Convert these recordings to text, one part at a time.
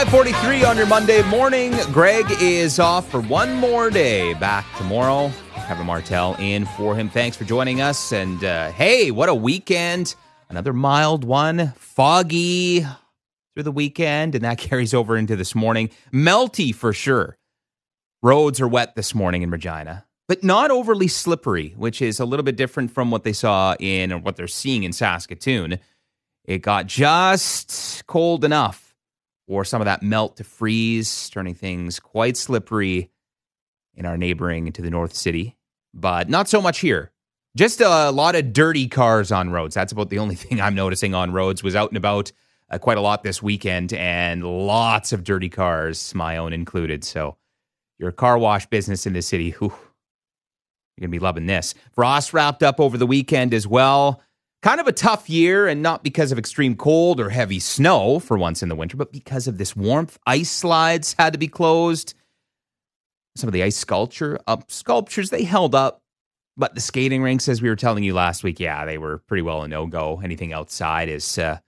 543 on your Monday morning. Greg is off for one more day. Back tomorrow. Kevin Martel in for him. Thanks for joining us. And uh, hey, what a weekend. Another mild one. Foggy through the weekend, and that carries over into this morning. Melty for sure. Roads are wet this morning in Regina, but not overly slippery, which is a little bit different from what they saw in or what they're seeing in Saskatoon. It got just cold enough for some of that melt to freeze, turning things quite slippery in our neighboring to the North City, but not so much here. Just a lot of dirty cars on roads. That's about the only thing I'm noticing on roads. Was out and about uh, quite a lot this weekend, and lots of dirty cars, my own included. So, your car wash business in the city, whew, you're gonna be loving this. Frost wrapped up over the weekend as well. Kind of a tough year, and not because of extreme cold or heavy snow for once in the winter, but because of this warmth. Ice slides had to be closed. Some of the ice sculpture up sculptures they held up, but the skating rinks, as we were telling you last week, yeah, they were pretty well a no go. Anything outside is uh,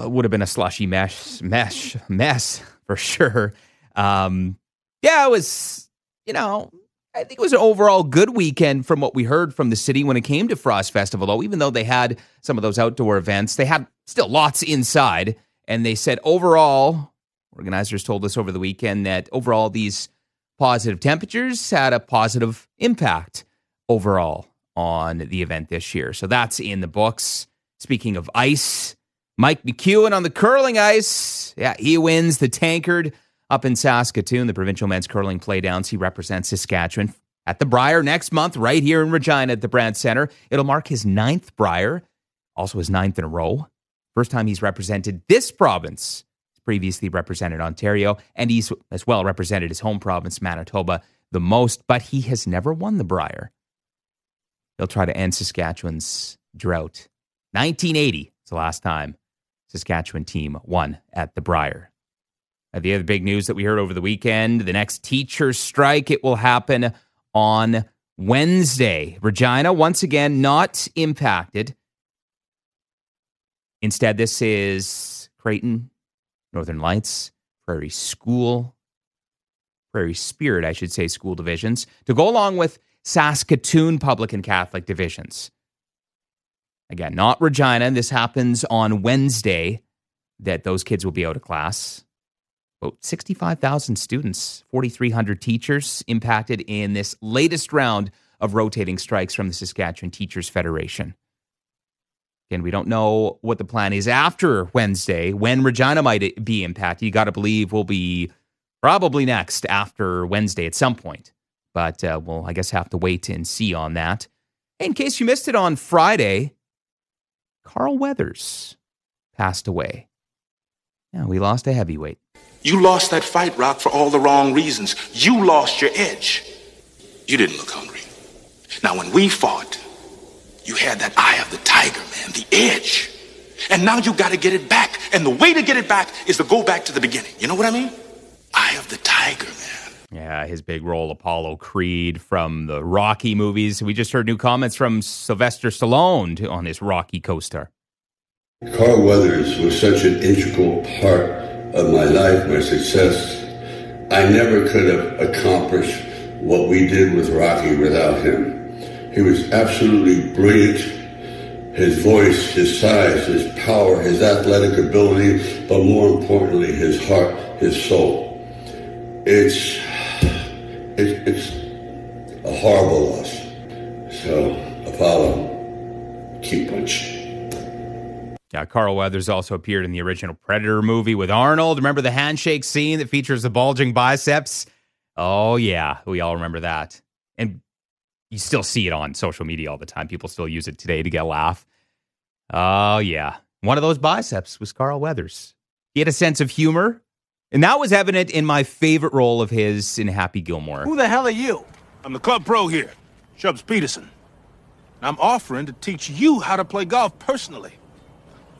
uh, would have been a slushy mesh mesh mess for sure. Um, yeah, it was you know I think it was an overall good weekend from what we heard from the city when it came to Frost Festival, though. Even though they had some of those outdoor events, they had still lots inside. And they said overall, organizers told us over the weekend that overall these positive temperatures had a positive impact overall on the event this year. So that's in the books. Speaking of ice, Mike McEwen on the curling ice. Yeah, he wins the tankard up in Saskatoon, the provincial men's curling playdowns. He represents Saskatchewan at the Brier next month, right here in Regina at the Brandt Center. It'll mark his ninth Brier, also his ninth in a row. First time he's represented this province. He's previously represented Ontario, and he's as well represented his home province, Manitoba, the most, but he has never won the Brier. He'll try to end Saskatchewan's drought. 1980 is the last time Saskatchewan team won at the Brier. Uh, the other big news that we heard over the weekend the next teacher strike, it will happen on Wednesday. Regina, once again, not impacted. Instead, this is Creighton, Northern Lights, Prairie School, Prairie Spirit, I should say, school divisions, to go along with Saskatoon Public and Catholic divisions. Again, not Regina. This happens on Wednesday that those kids will be out of class about 65,000 students, 4,300 teachers impacted in this latest round of rotating strikes from the Saskatchewan Teachers Federation. Again, we don't know what the plan is after Wednesday, when Regina might be impacted. You got to believe we'll be probably next after Wednesday at some point. But uh, we'll, I guess, have to wait and see on that. In case you missed it on Friday, Carl Weathers passed away. Yeah, we lost a heavyweight. You lost that fight, Rock, for all the wrong reasons. You lost your edge. You didn't look hungry. Now, when we fought, you had that eye of the tiger, man, the edge. And now you got to get it back. And the way to get it back is to go back to the beginning. You know what I mean? Eye of the tiger, man. Yeah, his big role, Apollo Creed from the Rocky movies. We just heard new comments from Sylvester Stallone on his Rocky co star. Carl Weathers was such an integral part of my life, my success. I never could have accomplished what we did with Rocky without him. He was absolutely brilliant. His voice, his size, his power, his athletic ability, but more importantly, his heart, his soul. It's, it, it's a horrible loss. So, Apollo, keep punching. Yeah, Carl Weathers also appeared in the original Predator movie with Arnold. Remember the handshake scene that features the bulging biceps? Oh, yeah, we all remember that. And you still see it on social media all the time. People still use it today to get a laugh. Oh, yeah. One of those biceps was Carl Weathers. He had a sense of humor, and that was evident in my favorite role of his in Happy Gilmore. Who the hell are you? I'm the club pro here, Chubbs Peterson. I'm offering to teach you how to play golf personally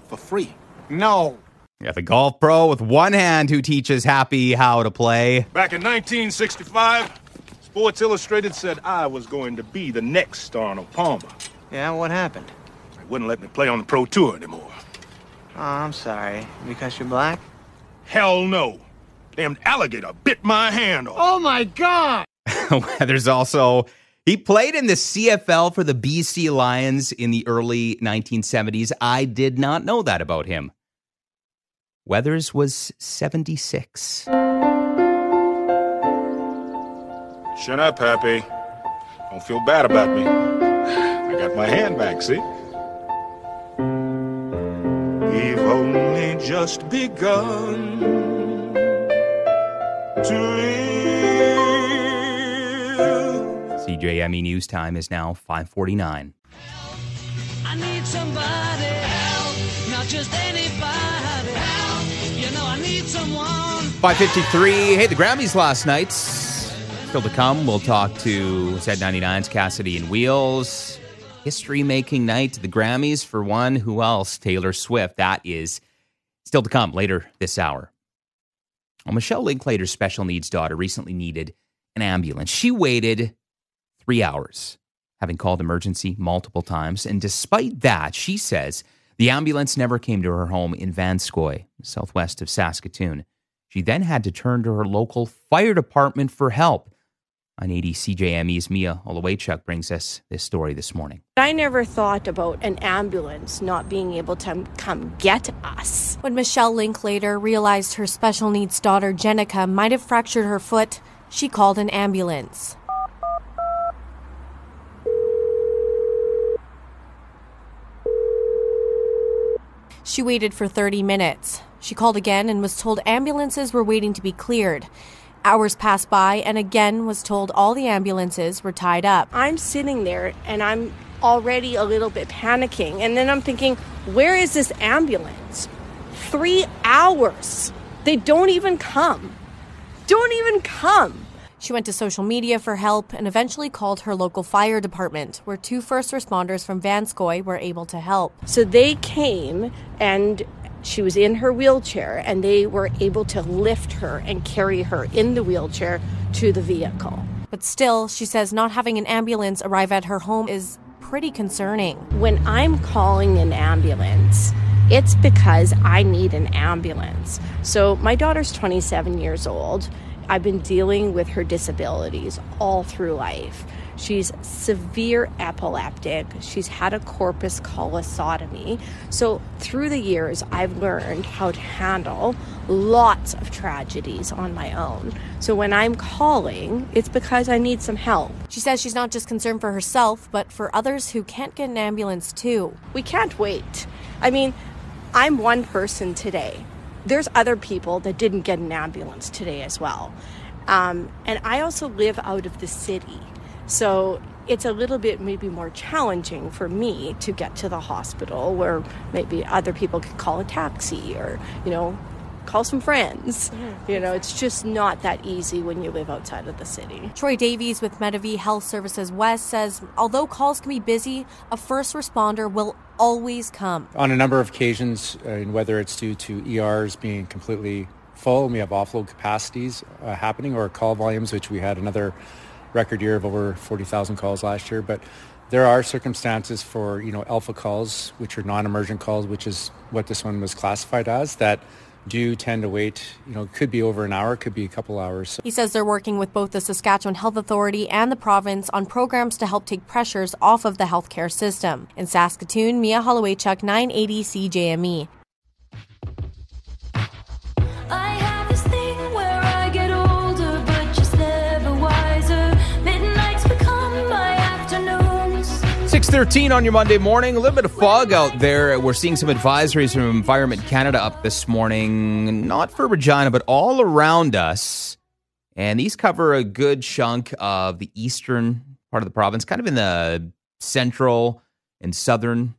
for free. No. Yeah, the golf pro with one hand who teaches Happy how to play. Back in 1965, Sports Illustrated said I was going to be the next Arnold Palmer. Yeah, what happened? They wouldn't let me play on the pro tour anymore. Oh, I'm sorry. Because you're black? Hell no. Damn alligator bit my hand off. Oh my God! There's also he played in the CFL for the BC Lions in the early 1970s. I did not know that about him. Weathers was 76. Shut up, Happy. Don't feel bad about me. I got my hand back, see? We've only just begun to. CJME News Time is now 549. I need somebody help, not just anybody help. You know I need someone. 553. Hey, the Grammys last night. Still to come, we'll talk to Z99's Cassity and Wheels. History making night, the Grammys for one. Who else? Taylor Swift. That is still to come later this hour. Well, Michelle Linklater's special needs daughter recently needed an ambulance. She waited three hours, having called emergency multiple times. And despite that, she says the ambulance never came to her home in Vanscoy, southwest of Saskatoon. She then had to turn to her local fire department for help. On 80 CJME's Mia Holowaychuk brings us this story this morning. I never thought about an ambulance not being able to come get us. When Michelle Linklater realized her special needs daughter Jenica might have fractured her foot, she called an ambulance. She waited for 30 minutes. She called again and was told ambulances were waiting to be cleared. Hours passed by and again was told all the ambulances were tied up. I'm sitting there and I'm already a little bit panicking. And then I'm thinking, where is this ambulance? Three hours. They don't even come. Don't even come. She went to social media for help and eventually called her local fire department, where two first responders from Vanscoy were able to help. So they came and she was in her wheelchair and they were able to lift her and carry her in the wheelchair to the vehicle. But still, she says not having an ambulance arrive at her home is pretty concerning. When I'm calling an ambulance, it's because I need an ambulance. So my daughter's 27 years old. I've been dealing with her disabilities all through life. She's severe epileptic. She's had a corpus callosotomy. So, through the years, I've learned how to handle lots of tragedies on my own. So, when I'm calling, it's because I need some help. She says she's not just concerned for herself, but for others who can't get an ambulance too. We can't wait. I mean, I'm one person today. There's other people that didn't get an ambulance today as well. Um, and I also live out of the city. So it's a little bit maybe more challenging for me to get to the hospital where maybe other people could call a taxi or, you know, call some friends. You know, it's just not that easy when you live outside of the city. Troy Davies with Medavie Health Services West says although calls can be busy, a first responder will always come. On a number of occasions, uh, whether it's due to ERs being completely full and we have offload capacities uh, happening or call volumes, which we had another record year of over 40,000 calls last year. But there are circumstances for, you know, alpha calls, which are non-emergent calls, which is what this one was classified as, that do tend to wait, you know, could be over an hour, could be a couple hours. He says they're working with both the Saskatchewan Health Authority and the province on programs to help take pressures off of the healthcare system. In Saskatoon, Mia Holowaychuk, 980 CJME. 613 on your Monday morning. A little bit of fog out there. We're seeing some advisories from Environment Canada up this morning, not for Regina, but all around us. And these cover a good chunk of the eastern part of the province, kind of in the central and southern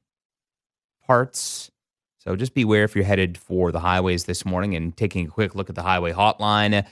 parts. So just beware if you're headed for the highways this morning and taking a quick look at the highway hotline.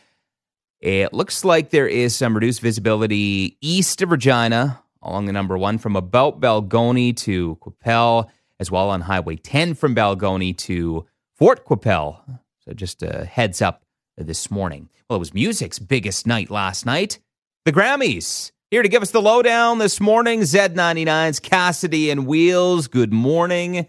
It looks like there is some reduced visibility east of Regina along the number one from about Balgonie to Qu'Appelle, as well on Highway 10 from Balgonie to Fort Qu'Appelle. So just a heads up this morning. Well, it was music's biggest night last night. The Grammys. Here to give us the lowdown this morning, Z99's Cassity and Wheels. Good morning.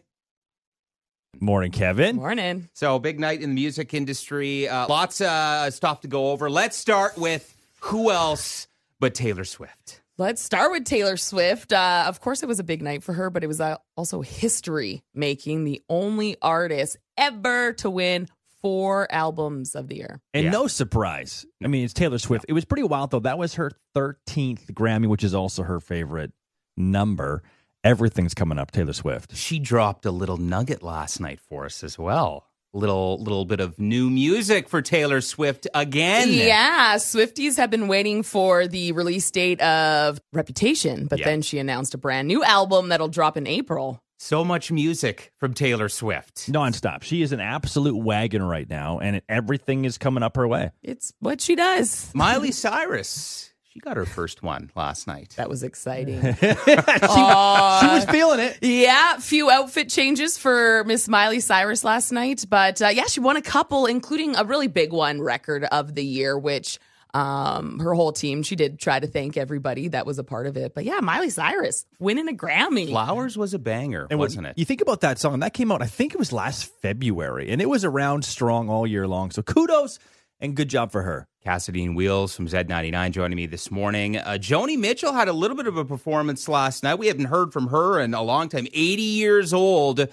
Morning, Kevin. Morning. So, big night in the music industry. Uh, lots of uh, stuff to go over. Let's start with who else but Taylor Swift. Let's start with Taylor Swift. Uh, of course, it was a big night for her, but it was uh, also history making. The only artist ever to win four albums of the year. And Yeah. no surprise. I mean, it's Taylor Swift. It was pretty wild, though. That was her 13th Grammy, which is also her favorite number. Everything's coming up, Taylor Swift. She dropped a little nugget last night for us as well. Little little bit of new music for Taylor Swift again. Yeah, Swifties have been waiting for the release date of Reputation, but Yeah. then she announced a brand new album that'll drop in April. So much music from Taylor Swift. Nonstop. She is an absolute wagon right now, and everything is coming up her way. It's what she does. Miley Cyrus. She got her first one last night. That was exciting. she, she was feeling it. Yeah, few outfit changes for Miss Miley Cyrus last night, but uh, yeah, she won a couple, including a really big one, record of the year, which um her whole team she did try to thank everybody that was a part of it. But yeah, Miley Cyrus winning a Grammy. Flowers was a banger, And wasn't it? You think about that song, that came out, I think it was last February, and it was around strong all year long. So kudos and good job for her. Cassity and Wheels from Z99 joining me this morning. Uh, Joni Mitchell had a little bit of a performance last night. We haven't heard from her in a long time. 80 years old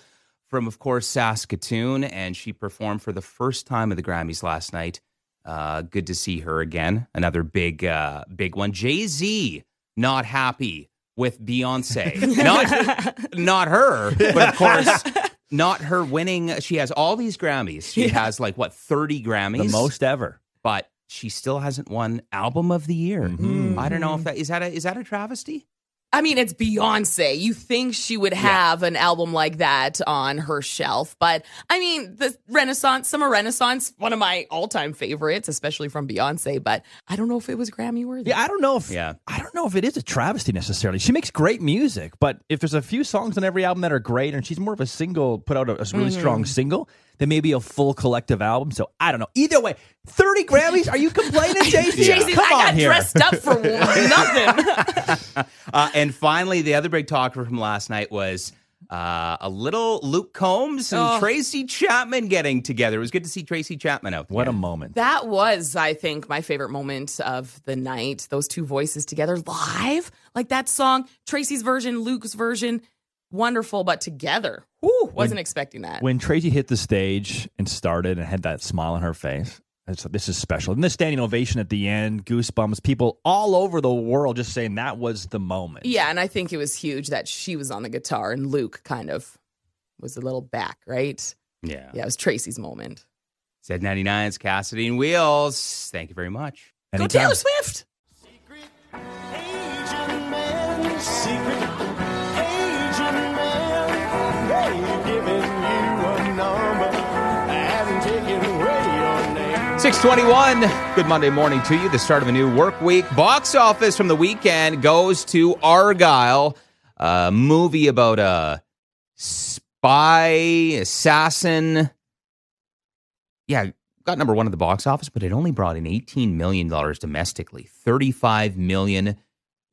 from, of course, Saskatoon, and she performed for the first time at the Grammys last night. Uh, good to see her again. Another big, uh, big one. Jay Z not happy with Beyonce. not, not her, but of course. Not her winning. She has all these Grammys. She has like what thirty Grammys, The most ever. But she still hasn't won album of the year. I don't know if that is that a is that a travesty? I mean, it's Beyonce. You think she would have an album like that on her shelf, but I mean, the Renaissance, Summer Renaissance, one of my all-time favorites, especially from Beyonce. But I don't know if it was Grammy worthy. Yeah, I don't know if Yeah. I don't know if it is a travesty necessarily. She makes great music, but if there's a few songs on every album that are great, and she's more of a single, put out a, a really Mm-hmm. strong single, then maybe a full collective album. So I don't know. Either way, thirty Grammys. Are you complaining, Jay Z? Jay-Z, Come I got on here. dressed up for nothing. Uh, and finally, the other big talker from last night was uh, a little Luke Combs and Oh. Tracy Chapman getting together. It was good to see Tracy Chapman out. What a moment. that was, I think, my favorite moment of the night. Those two voices together live, like that song, Tracy's version, Luke's version, wonderful, but together. Whew, wasn't expecting that. When Tracy hit the stage and started and had that smile on her face, it's, this is special. And the standing ovation at the end, goosebumps, people all over the world just saying that was the moment. Yeah, and I think it was huge that she was on the guitar and Luke kind of was a little back, right? Yeah. Yeah, it was Tracy's moment. Z99's Cassity and Wheels. Thank you very much. Go Taylor Swift. Agent 621. Good Monday morning to you. The start of a new work week. Box office from the weekend goes to Argylle, a movie about a spy, assassin. Yeah, got number one at the box office, but it only brought in $18 million domestically, 35 million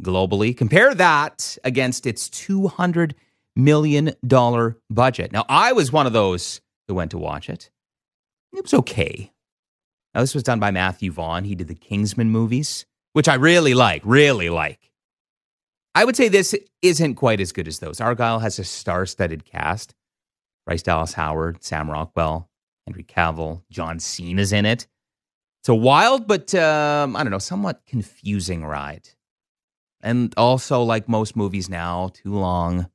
globally. Compare that against its $200 million dollar budget. Now, I was one of those who went to watch it. It was okay. Now, this was done by Matthew Vaughn. He did the Kingsman movies, which I really like, really like. I would say this isn't quite as good as those. Argylle has a star studded cast Bryce Dallas Howard, Sam Rockwell, Henry Cavill, John Cena's in it. It's a wild, but um, I don't know, somewhat confusing ride. And also, like most movies now, too long.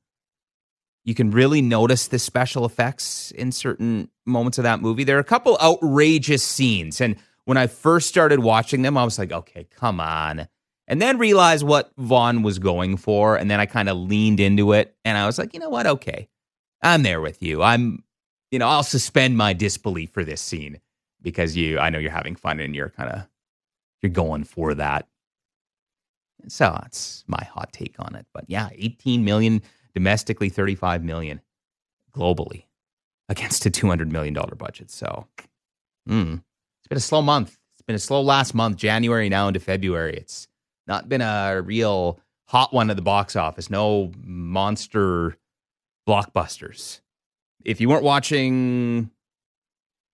You can really notice the special effects in certain moments of that movie. There are a couple outrageous scenes. And when I first started watching them, I was like, okay, come on. And then realized what Vaughn was going for. And then I kind of leaned into it and I was like, you know what? Okay, I'm there with you. I'm, you know, I'll suspend my disbelief for this scene because you, I know you're having fun and you're kind of, you're going for that. So that's my hot take on it. But yeah, 18 million domestically, 35 million globally against a 200 million dollar budget. So, mm, it's been a slow month. It's been a slow last month, January now into February. It's not been a real hot one at the box office. No monster blockbusters. if you weren't watching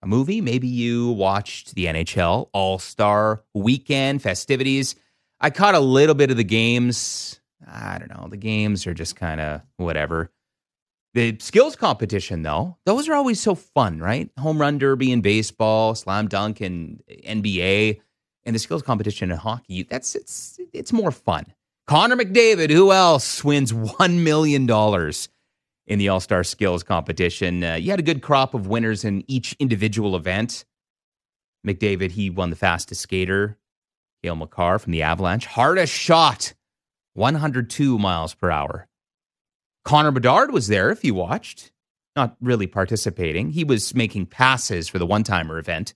a movie, maybe you watched the NHL All Star Weekend festivities. I caught a little bit of the games. I don't know. The games are just kind of whatever. The skills competition, though, those are always so fun, right? Home run derby in baseball, slam dunk in NBA, and the skills competition in hockey. That's it's it's more fun. Connor McDavid, who else wins one million dollars in the All Star Skills competition? Uh, you had a good crop of winners in each individual event. McDavid, he won the fastest skater. Cale Makar from the Avalanche, hardest shot, 102 miles per hour. Connor Bedard was there if you watched, not really participating. He was making passes for the one timer event,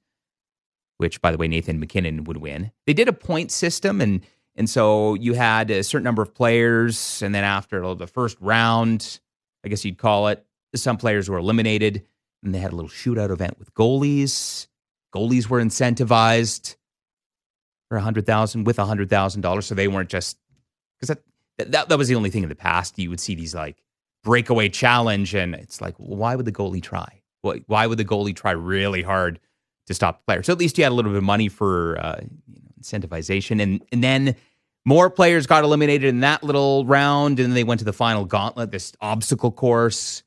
which, by the way, Nathan MacKinnon would win. They did a point system, and and so you had a certain number of players, and then after the first round, I guess you'd call it, some players were eliminated, and they had a little shootout event with goalies. Goalies were incentivized for a hundred thousand with a hundred thousand dollars, so they weren't just because that, that that was the only thing in the past. You would see these like breakaway challenge, and it's like, why would the goalie try? Why, why would the goalie try really hard to stop the player? So at least you had a little bit of money for uh, you know, incentivization, and and then more players got eliminated in that little round, and they went to the final gauntlet, this obstacle course.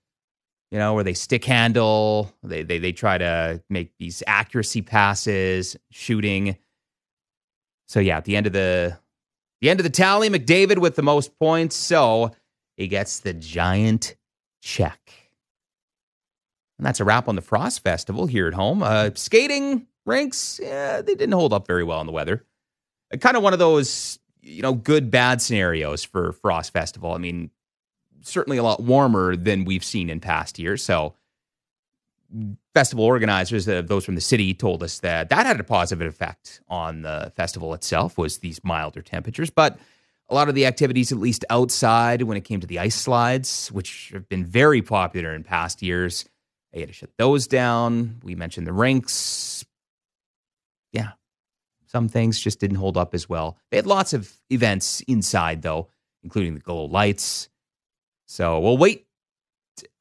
You know, where they stick handle, they they they try to make these accuracy passes, shooting. So yeah, at the end of the the end of the tally, McDavid with the most points, so he gets the giant check. And that's a wrap on the Frost Festival here at home. Uh, skating rinks, yeah, they didn't hold up very well in the weather. Uh, kind of one of those, you know, good bad scenarios for Frost Festival. I mean, certainly a lot warmer than we've seen in past years. So festival organizers, uh, those from the city, told us that that had a positive effect on the festival itself. Was these milder temperatures, but a lot of the activities, at least outside, when it came to the ice slides, which have been very popular in past years, they had to shut those down. We mentioned the rinks. Yeah, some things just didn't hold up as well. They had lots of events inside, though, including the glow lights. So we'll wait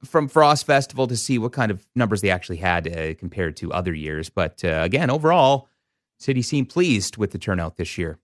from Frost Festival to see what kind of numbers they actually had uh, compared to other years. But uh, again, overall, city seemed pleased with the turnout this year.